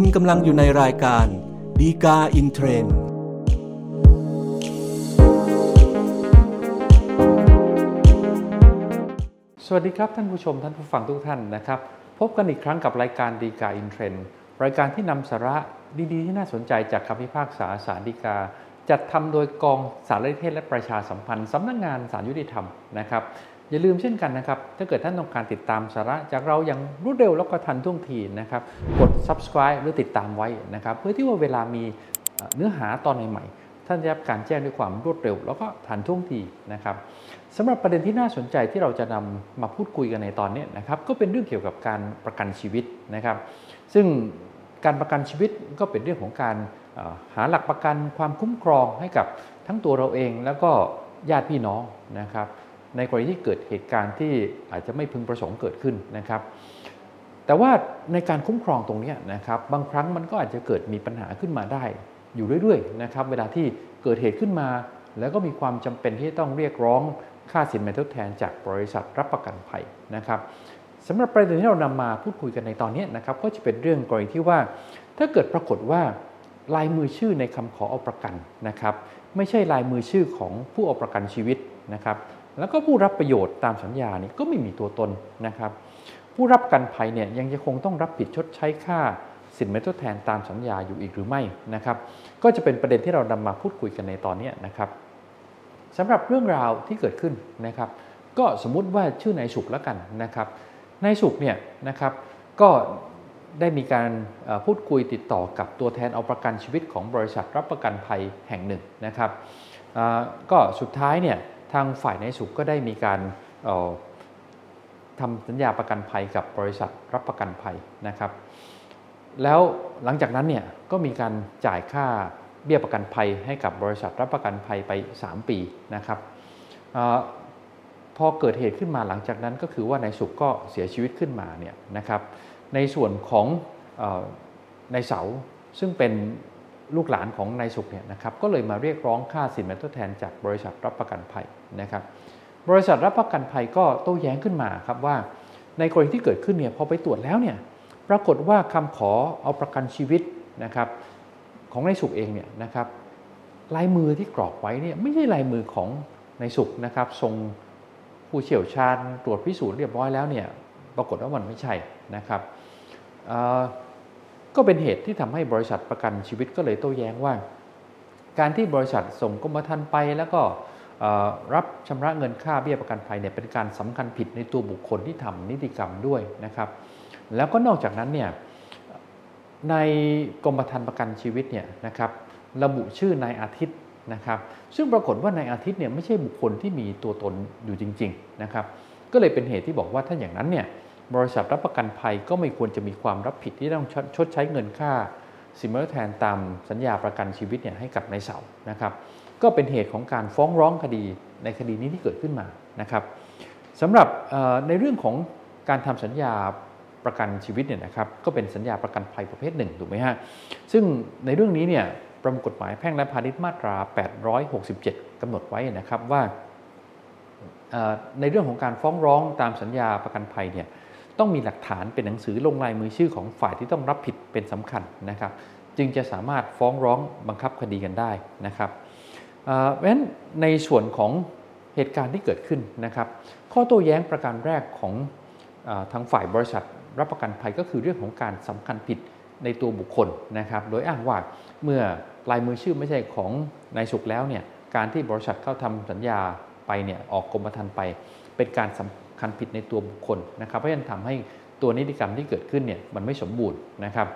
คุณกำลังอยู่ในรายการ ฎีกาอินเทรนด์สวัสดีครับท่านผู้ชมท่านผู้ฟังทุกท่านนะครับ พบกันอีกครั้งกับรายการฎีกาอินเทรนด์รายการที่นำสาระดีๆ ที่น่าสนใจจากคำพิพากษาศาลฎีกา จัดทำโดยกองสารนิเทศและประชาสัมพันธ์สำนักงานศาลยุติธรรมนะครับ อย่าลืมเช่นกันนะครับ ถ้าเกิดท่านต้องการติดตามสาระ จากเราอย่างรวดเร็วแล้วก็ทันท่วงทีนะครับ กด subscribe หรือติดตามไว้นะครับ เพื่อที่ว่าเวลามีเนื้อหาตอนใหม่ๆ ท่านจะรับการแจ้งด้วยความรวดเร็ว แล้วก็ทันท่วงทีนะครับสำหรับประเด็นที่น่าสนใจที่เราจะนำมาพูดคุยกันในตอนนี้นะครับก็เป็นเรื่องเกี่ยวกับการประกันชีวิตนะครับ ซึ่งการประกันชีวิตก็เป็นเรื่องของการหาหลักประกันความคุ้มครองให้กับทั้งตัวเราเองแล้วก็ญาติพี่น้องนะครับ ในกรณีที่เกิดเหตุการณ์ที่อาจจะไม่พึงประสงค์เกิดขึ้นนะครับ แต่ว่าในการคุ้มครองตรงนี้นะครับบางครั้งมันก็อาจจะเกิดมีปัญหาขึ้นมาได้อยู่เรื่อยๆนะครับเวลาที่เกิดเหตุขึ้นมา แล้วก็มีความจำเป็นที่ต้องเรียกร้องค่าสินไหมทดแทนจากบริษัทรับประกันภัยนะครับสำหรับประเด็นที่เรานำมาพูดคุยกันในตอนนี้นะครับก็จะเป็นเรื่องกรณีที่ว่า ถ้าเกิดปรากฏว่าลายมือชื่อในคำขอเอาประกันนะครับ ไม่ใช่ลายมือชื่อของผู้เอาประกันชีวิตนะครับ แล้วก็ผู้รับประโยชน์ตามสัญญานี่ก็ไม่มีตัวตนนะครับ ผู้รับประกันภัยเนี่ยยังจะคงต้องรับผิดชดใช้ค่าสินไหมทดแทนตามสัญญาอยู่อีกหรือไม่นะครับ ก็จะเป็นประเด็นที่เรานำมาพูดคุยกันในตอนนี้นะครับสำหรับเรื่องราวที่เกิดขึ้นนะครับ ก็สมมุติว่าชื่อนายสุขแล้วกันนะครับนายสุขเนี่ยนะครับก็ได้มีการพูดคุยติดต่อกับตัวแทนเอาประกันชีวิตของบริษัทรับประกันภัยแห่งหนึ่งนะครับก็สุดท้ายเนี่ย ทางฝ่ายนายสุขก็ได้มีการทำสัญญาประกันภัยกับบริษัทรับประกันภัยนะครับ แล้วหลังจากนั้นเนี่ยก็มีการจ่ายค่าเบี้ยประกันภัยให้กับบริษัทรับประกันภัยไป 3 ปีนะครับอพอเกิดเหตุขึ้นมาหลังจากนั้นก็คือว่านายสุขก็เสียชีวิตขึ้นมาเนี่ยนะครับ ในส่วนของออนายเสาซึ่งเป็น ลูกหลานของนายสุขเนี่ยนะครับก็เลยมาเรียกร้องค่าสินไหมทดแทนจากบริษัทรับประกันภัยนะครับ บริษัทรับประกันภัยก็โต้แย้งขึ้นมาครับว่า ในกรณีที่เกิดขึ้นเนี่ยพอไปตรวจแล้วเนี่ยปรากฏว่าคำขอเอาประกันชีวิตนะครับของนายสุขเองเนี่ยนะครับลายมือที่กรอกไว้เนี่ยไม่ใช่ลายมือของนายสุขนะครับทรงผู้เชี่ยวชาญตรวจพิสูจน์เรียบร้อยแล้วเนี่ยปรากฏว่ามันไม่ใช่นะครับ ก็เป็นเหตุที่ทำให้บริษัทประกันชีวิตก็เลยโต้แย้งว่า การที่บริษัทส่งกรมธรรม์ไปแล้วก็รับชำระเงินค่าเบี้ยประกันภัยเนี่ยเป็นการสำคัญผิดในตัวบุคคลที่ทำนิติกรรมด้วยนะครับ แล้วก็นอกจากนั้นเนี่ยในกรมธรรม์ประกันชีวิตเนี่ยนะครับระบุชื่อนายอาทิตย์นะครับซึ่งปรากฏว่านายอาทิตย์เนี่ยไม่ใช่บุคคลที่มีตัวตนอยู่จริงๆนะครับก็เลยเป็นเหตุที่บอกว่าถ้าอย่างนั้นเนี่ย บริษัทรับประกันภัยก็ไม่ควรจะมีความรับผิดที่ต้องชดใช้เงินค่าสินไหมทดแทนตามสัญญาประกันชีวิตเนี่ยให้กับนายเสานะครับ ก็เป็นเหตุของการฟ้องร้องคดีในคดีนี้ที่เกิดขึ้นมานะครับสำหรับในเรื่องของการทำสัญญาประกันชีวิตเนี่ยนะครับก็เป็นสัญญาประกันภัยประเภทหนึ่งถูกไหมฮะซึ่งในเรื่องนี้เนี่ยประมวลกฎหมายแพ่งและพาณิชย์มาตรา 867กำหนดไว้นะครับว่าในเรื่องของการฟ้องร้องตามสัญญาประกันภัยเนี่ย ต้องมีหลักฐานเป็นหนังสือลงลายมือชื่อของฝ่ายที่ต้องรับผิดเป็นสำคัญนะครับ จึงจะสามารถฟ้องร้องบังคับคดีกันได้นะครับเพราะฉะนั้นในส่วนของเหตุการณ์ที่เกิดขึ้นนะครับ ข้อโต้แย้งประการแรกของอทางฝ่ายบริษัทรับประกันภัยก็คือเรื่องของการสำคัญผิดในตัวบุคคลนะครับ โดยอ้างว่าเมื่อลายมือชื่อไม่ใช่ของนายสุขแล้วเนี่ยการที่บริษัทเข้าทำสัญญาไปเนี่ยออกกรมธรรม์ไป เป็นการ คัญผิดในตัวบุคคลนะครับเพราะฉะนั้นทำให้ตัวนิติกรรมที่เกิดขึ้นเนี่ยมันไม่สมบูรณ์นะครับ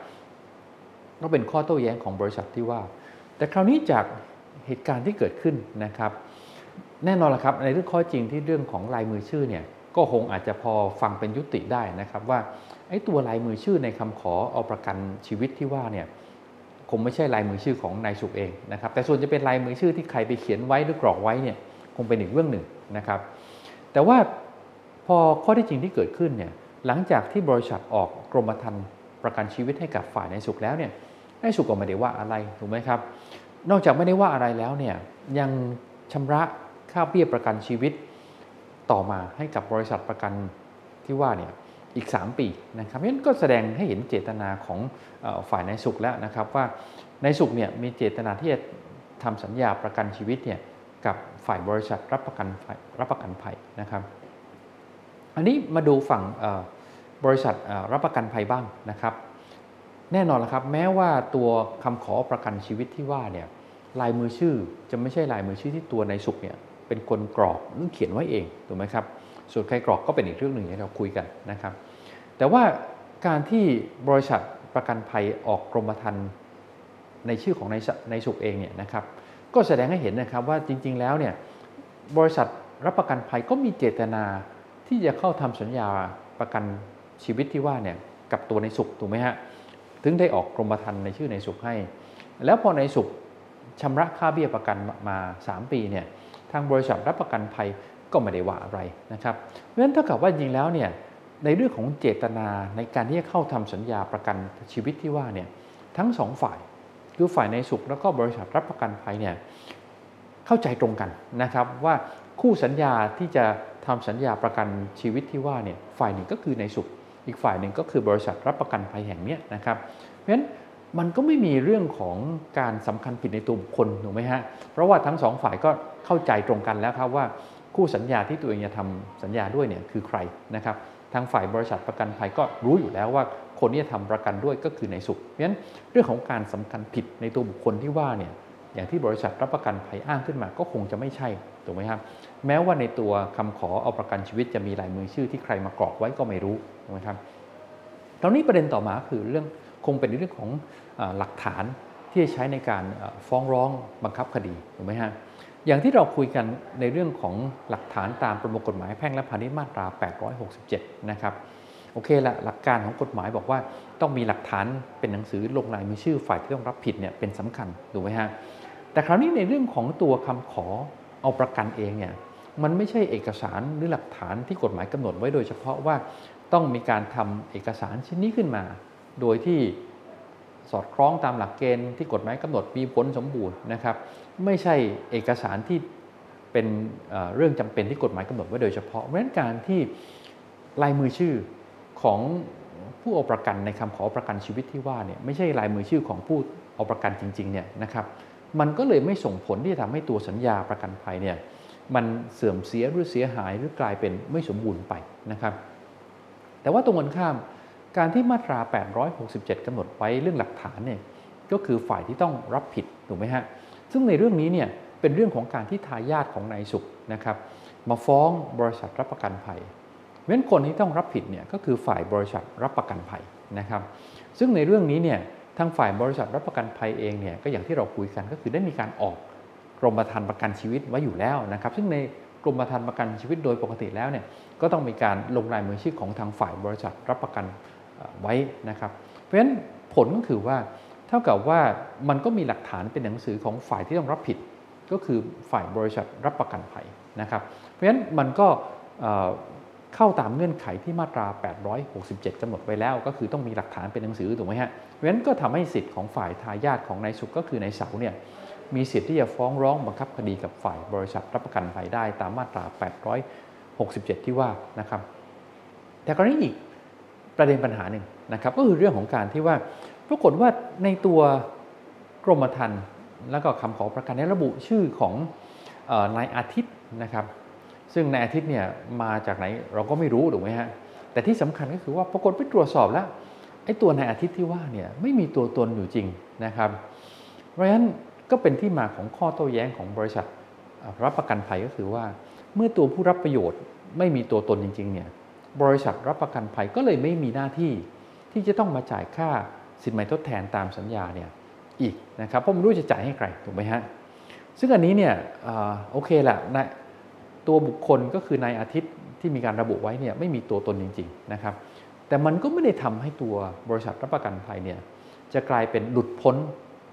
ก็เป็นข้อโต้แย้งของบริษัทที่ว่า แต่คราวนี้จากเหตุการณ์ที่เกิดขึ้นนะครับ แน่นอนละครับในเรื่องข้อจริงที่เรื่องของลายมือชื่อเนี่ยก็คงอาจจะพอฟังเป็นยุติได้นะครับว่าไอ้ตัวลายมือชื่อในคำขอเอาประกันชีวิตที่ว่าเนี่ยคงไม่ใช่ลายมือชื่อของนายสุขเองนะครับ แต่ส่วนจะเป็นลายมือชื่อที่ใครไปเขียนไว้หรือกรอกไว้เนี่ยคงเป็นอีกเรื่องหนึ่งนะครับ แต่ว่า พอข้อที่จริงที่เกิดขึ้นเนี่ยหลังจากที่บริษัทออกกรมธรรม์ประกันชีวิตให้กับฝ่ายนายสุขแล้วเนี่ยนายสุขก็ไม่ได้ว่าอะไรถูกไหมครับ นอกจากไม่ได้ว่าอะไรแล้วเนี่ยยังชำระค่าเบี้ยประกันชีวิตต่อมาให้กับบริษัทประกันที่ว่าเนี่ยอีก 3 ปีนะครับนั้นก็แสดงให้เห็นเจตนาของฝ่ายนายสุขแล้วนะครับว่านายสุขเนี่ยมีเจตนาที่จะทำสัญญาประกันชีวิตเนี่ยกับฝ่ายบริษัทรับประกันรับประกันภัยนะครับ อันนี้มาดูฝั่งบริษัทรับประกันภัยบ้างนะครับ แน่นอนล้วครับแม้ว่าตัวคำขอประกันชีวิตที่ว่าเนี่ยลายมือชื่อจะไม่ใช่ลายมือชื่อที่ตัวในสุขเนี่ยเป็นคนกรอกหรือเขียนไว้เองถูกไหมครับส่วนใครกรอกก็เป็นอีกเรื่องหนึ่งที่เราคุยกันนะครับ แต่ว่าการที่บริษัทประกันภัยออกกรมธรรม์ในชื่อของนในสุขเองเนี่ยนะครับก็แสดงให้เห็นนะครับว่าจริง ๆ แล้วเนี่ยบริษัทรับประกันภัยก็มีเจตนา ที่จะเข้าทำสัญญาประกันชีวิตที่ว่าเนี่ยกับตัวในสุขถูกไหมฮะถึงได้ออกกรมธรรม์ในชื่อในสุขให้ แล้วพอในสุขชำระค่าเบี้ยประกันมา 3 ปีเนี่ยทางบริษัทรับประกันภัยก็ไม่ได้ว่าอะไรนะครับเพราะฉะนั้นถ้ากับว่าจริงแล้วเนี่ยในเรื่องของเจตนาในการที่จะเข้าทำสัญญาประกันชีวิตที่ว่าเนี่ยทั้งสองฝ่ายคือฝ่ายในสุขแล้วก็บริษัทรับประกันภัยเนี่ยเข้าใจตรงกันนะครับว่า คู่สัญญาที่จะทำสัญญาประกันชีวิตที่ว่าเนี่ยฝ่ายหนึ่งก็คือในสุข อีกฝ่ายหนึ่งก็คือบริษัทรับประกันภัยแห่งนี้นะครับ เพราะฉะนั้นมันก็ไม่มีเรื่องของการสำคัญผิดในตัวบุคคลถูกไหมฮะเพราะว่าทั้งสองฝ่ายก็เข้าใจตรงกันแล้วครับว่าคู่สัญญาที่ตัวเองจะทำสัญญาด้วยเนี่ยคือใครนะครับทางฝ่ายบริษัทประกันภัยก็รู้อยู่แล้วว่าคนที่จะทำประกันด้วยก็คือในสุข เพราะฉะนั้นเรื่องของการสำคัญผิดในตัวบุคคลที่ว่าเนี่ยอย่างที่บริษัทรับประกันภัยอ้างขึ้นมาก็คงจะไม่ใช่ ถูกไหมครับแม้ว่าในตัวคำขอเอาประกันชีวิตจะมีลายมือชื่อที่ใครมากรอกไว้ก็ไม่รู้ถูกไหมครับตอนนี้ประเด็นต่อมาคือเรื่องคงเป็นเรื่องของหลักฐานที่จะใช้ในการฟ้องร้องบังคับคดีถูกไหมฮะอย่างที่เราคุยกันในเรื่องของหลักฐานตามประมวลกฎหมายแพ่งและพาณิชย์มาตรา 867 นะครับโอเคละหลักการของกฎหมายบอกว่าต้องมีหลักฐานเป็นหนังสือลงลายมีชื่อฝ่ายที่ต้องรับผิดเนี่ยเป็นสำคัญถูกไหมฮะแต่คราวนี้ในเรื่องของตัวคำขอ เอาประกันเองเนี่ยมันไม่ใช่เอกสารหรือหลักฐานที่กฎหมายกำหนดไว้โดยเฉพาะว่าต้องมีการทำเอกสารชิ้นนี้ขึ้นมา โดยที่สอดคล้องตามหลักเกณฑ์ที่กฎหมายกำหนดมีผลสมบูรณ์นะครับ ไม่ใช่เอกสารที่เป็นเรื่องจำเป็นที่กฎหมายกำหนดไว้โดยเฉพาะเพราะฉะนั้นการที่ลายมือชื่อของผู้เอาประกันในคำขอประกันชีวิตที่ว่าเนี่ยไม่ใช่ลายมือชื่อของผู้เอาประกันจริงๆเนี่ยนะครับ มันก็เลยไม่ส่งผลที่จะทำให้ตัวสัญญาประกันภัยเนี่ยมันเสื่อมเสียหรือเสียหายหรือกลายเป็นไม่สมบูรณ์ไปนะครับ แต่ว่าตรงกันข้ามการที่มาตรา 867กำหนดไว้เรื่องหลักฐานเนี่ยก็คือฝ่ายที่ต้องรับผิดถูกไหมฮะซึ่งในเรื่องนี้เนี่ยเป็นเรื่องของการที่ทายาทของนายสุขนะครับ มาฟ้องบริษัทรับประกันภัยเว้นคนที่ต้องรับผิดเนี่ยก็คือฝ่ายบริษัทรับประกันภัยนะครับ ซึ่งในเรื่องนี้เนี่ย ทางฝ่ายบริษัทรับประกันภัยเองเนี่ยก็อย่างที่เราคุยกันก็คือได้มีการออกกรมธรรม์ประกันชีวิตไว้อยู่แล้วนะครับซึ่งในกรมธรรม์ประกันชีวิตโดยปกติแล้วเนี่ยก็ต้องมีการลงลายมือชื่อของทางฝ่ายบริษัทรับประกันไว้นะครับ เพราะฉะนั้นผลก็คือว่าเท่ากับว่ามันก็มีหลักฐานเป็นหนังสือของฝ่ายที่ต้องรับผิด ก็คือฝ่ายบริษัทรับประกันภัยนะครับ เพราะฉะนั้นมันก็ เข้าตามเงื่อนไขที่มาตรา 867กำหนดไว้แล้วก็คือต้องมีหลักฐานเป็นหนังสือถูกไหมฮะเพราะฉะนั้นก็ทำให้สิทธิ์ของฝ่ายทายาทของนายสุขก็คือนายเสาเนี่ยมีสิทธิ์ที่จะฟ้องร้องบังคับคดีกับฝ่ายบริษัทรับประกันภัยได้ตามมาตรา 867 ที่ว่านะครับ แต่กรณีอีกประเด็นปัญหาหนึ่งนะครับก็คือเรื่องของการที่ว่าปรากฏว่าในตัวกรมธรรม์แล้วก็คำขอประกันในระบุชื่อของนายอาทิตย์นะครับ ซึ่งในอาทิตย์เนี่ยมาจากไหนเราก็ไม่รู้ถูกไหมฮะแต่ที่สำคัญก็คือว่าปรากฏไปตรวจสอบแล้วไอ้ตัวในอาทิตย์ที่ว่าเนี่ยไม่มีตัวตนอยู่จริงนะครับ เพราะฉะนั้นก็เป็นที่มาของข้อโต้แย้งของบริษัทรับประกันภัยก็คือว่า เมื่อตัวผู้รับประโยชน์ไม่มีตัวตนจริงๆเนี่ยบริษัทรับประกันภัยก็เลยไม่มีหน้าที่ที่จะต้องมาจ่ายค่าสินไหมทดแทนตามสัญญาเนี่ยอีกนะครับเพราะไม่รู้จะจ่ายให้ใครถูกไหมฮะซึ่งอันนี้เนี่ยโอเคแหละนะ ตัวบุคคลก็คือนายอาทิตย์ที่มีการระบุไว้เนี่ยไม่มีตัวตนจริงๆนะครับ แต่มันก็ไม่ได้ทำให้ตัวบริษัทรับประกันภัยเนี่ยจะกลายเป็นหลุดพ้น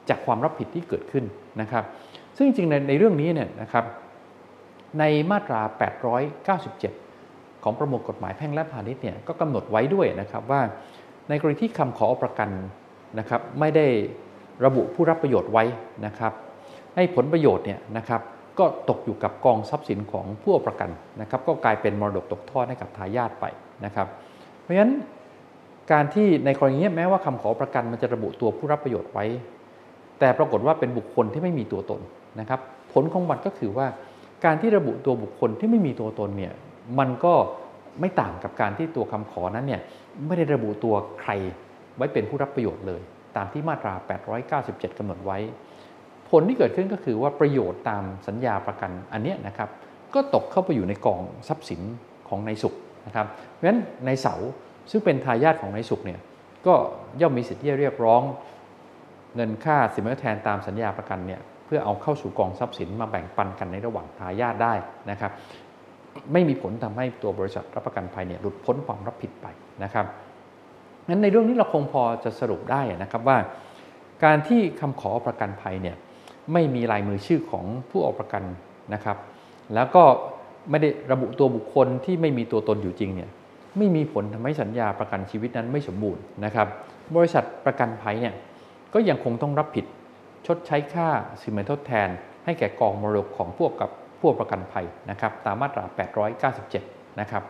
จากความรับผิดที่เกิดขึ้นนะครับ ซึ่งจริงๆในในเรื่องนี้เนี่ยนะครับในมาตรา 897 ของประมวลกฎหมายแพ่งและพาณิชย์เนี่ยก็กำหนดไว้ด้วยนะครับว่าในกรณีที่คำขอประกันนะครับไม่ได้ระบุผู้รับประโยชน์ไว้นะครับให้ผลประโยชน์เนี่ยนะครับ ก็ตกอยู่กับกองทรัพย์สินของผู้ประกันนะครับ ก็กลายเป็นมรดกตกทอดให้กับทายาทไปนะครับ เพราะฉะนั้นการที่ในกรณีนี้แม้ว่าคำขอประกันมันจะระบุตัวผู้รับประโยชน์ไว้ แต่ปรากฏว่าเป็นบุคคลที่ไม่มีตัวตนนะครับ ผลของมันก็คือว่าการที่ระบุตัวบุคคลที่ไม่มีตัวตนเนี่ยมันก็ไม่ต่างกับการที่ตัวคำขอนั้นเนี่ยไม่ได้ระบุตัวใครไว้เป็นผู้รับประโยชน์เลย ตามที่มาตรา 897กำหนดไว้ ผลที่เกิดขึ้นก็คือว่าประโยชน์ตามสัญญาประกันอันนี้นะครับก็ตกเข้าไปอยู่ในกองทรัพย์สินของนายสุขนะครับเพราะฉะนั้นในเสาซึ่งเป็นทายาทของนายสุขเนี่ยก็ย่อมมีสิทธิ์ที่จะเรียกร้อง เงินค่าสินไหมทดแทนตามสัญญาประกันเนี่ยเพื่อเอาเข้าสู่กองทรัพย์สินมาแบ่งปันกันในระหว่างทายาทได้นะครับไม่มีผลทำให้ตัวบริษัทรับประกันภัยเนี่ยหลุดพ้นความรับผิดไปนะครับงั้นในเรื่องนี้เราคงพอจะสรุปได้นะครับว่า การที่คำขอประกันภัยเนี่ย ไม่มีลายมือชื่อของผู้ออกประกันนะครับ แล้วก็ไม่ได้ระบุตัวบุคคลที่ไม่มีตัวตนอยู่จริงเนี่ยไม่มีผลทำให้สัญญาประกันชีวิตนั้นไม่สมบูรณ์นะครับ บริษัทประกันภัยเนี่ยก็ยังคงต้องรับผิดชดใช้ค่าสินไหมทดแทน ให้แก่กองมรดกของพวกกับผู้ประกันภัยนะครับ ตามมาตรา 897 นะครับ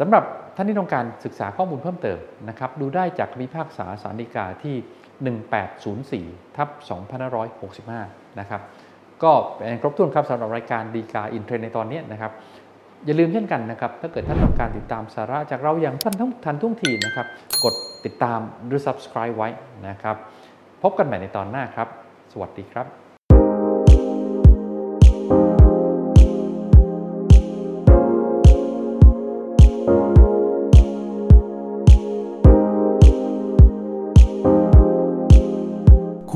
สำหรับท่านที่ต้องการศึกษาข้อมูลเพิ่มเติมนะครับ ดูได้จากคำพิพากษาสารดีกาที่ 1804ทับ2565 นะครับ ก็เป็นครบถ้วนครับสำหรับรายการดีกาอินเทรนในตอนนี้นะครับ อย่าลืมเช่นกันนะครับ ถ้าเกิดท่านต้องการติดตามสาระจากเราอย่างทันท่วงทันท่วงทีนะครับ กดติดตามหรือ subscribe ไว้นะครับ พบกันใหม่ในตอนหน้าครับ สวัสดีครับ